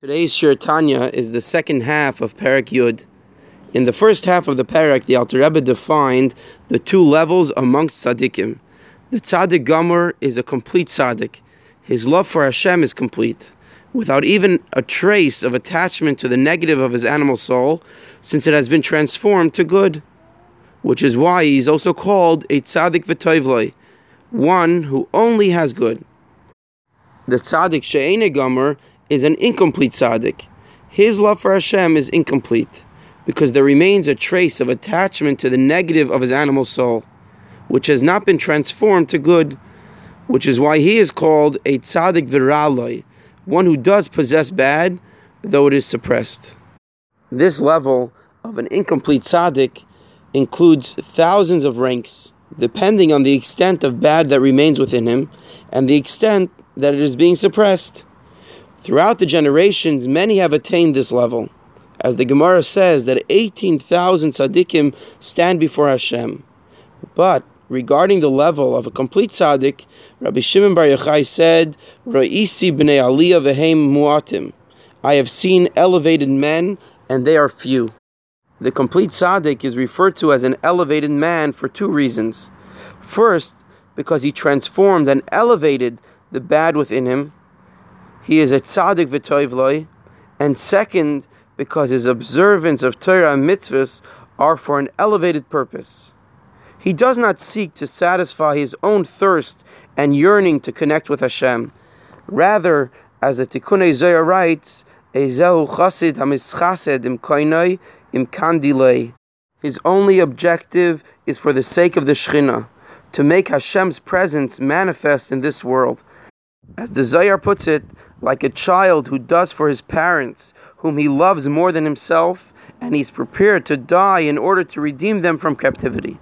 Today's Shiur Tanya is the second half of Perek Yud. In the first half of the Perek, the Alter Rebbe defined the two levels amongst tzaddikim. The tzaddik Gomer is a complete tzaddik. His love for Hashem is complete, without even a trace of attachment to the negative of his animal soul, since it has been transformed to good. Which is why he is also called a tzaddik v'toivloi, one who only has good. The tzaddik she'ene Gomer is an incomplete tzaddik. His love for Hashem is incomplete because there remains a trace of attachment to the negative of his animal soul, which has not been transformed to good, which is why he is called a tzaddik viraloi, one who does possess bad, though it is suppressed. This level of an incomplete tzaddik includes thousands of ranks, depending on the extent of bad that remains within him and the extent that it is being suppressed. Throughout the generations, many have attained this level. As the Gemara says that 18,000 tzaddikim stand before Hashem. But regarding the level of a complete tzaddik, Rabbi Shimon Bar Yochai said, Ra'isi b'nei aliyah v'heim mu'atim. I have seen elevated men, and they are few. The complete tzaddik is referred to as an elevated man for two reasons. First, because he transformed and elevated the bad within him, he is a tzaddik v'toivloi, and second, because his observance of Torah and mitzvahs are for an elevated purpose. He does not seek to satisfy his own thirst and yearning to connect with Hashem. Rather, as the Tikkunei Zohar writes, Ezehu chasid hamischased im koinoi im kandilei. His only objective is for the sake of the Shekhinah, to make Hashem's presence manifest in this world. As the Zohar puts it, like a child who does for his parents, whom he loves more than himself, and he's prepared to die in order to redeem them from captivity.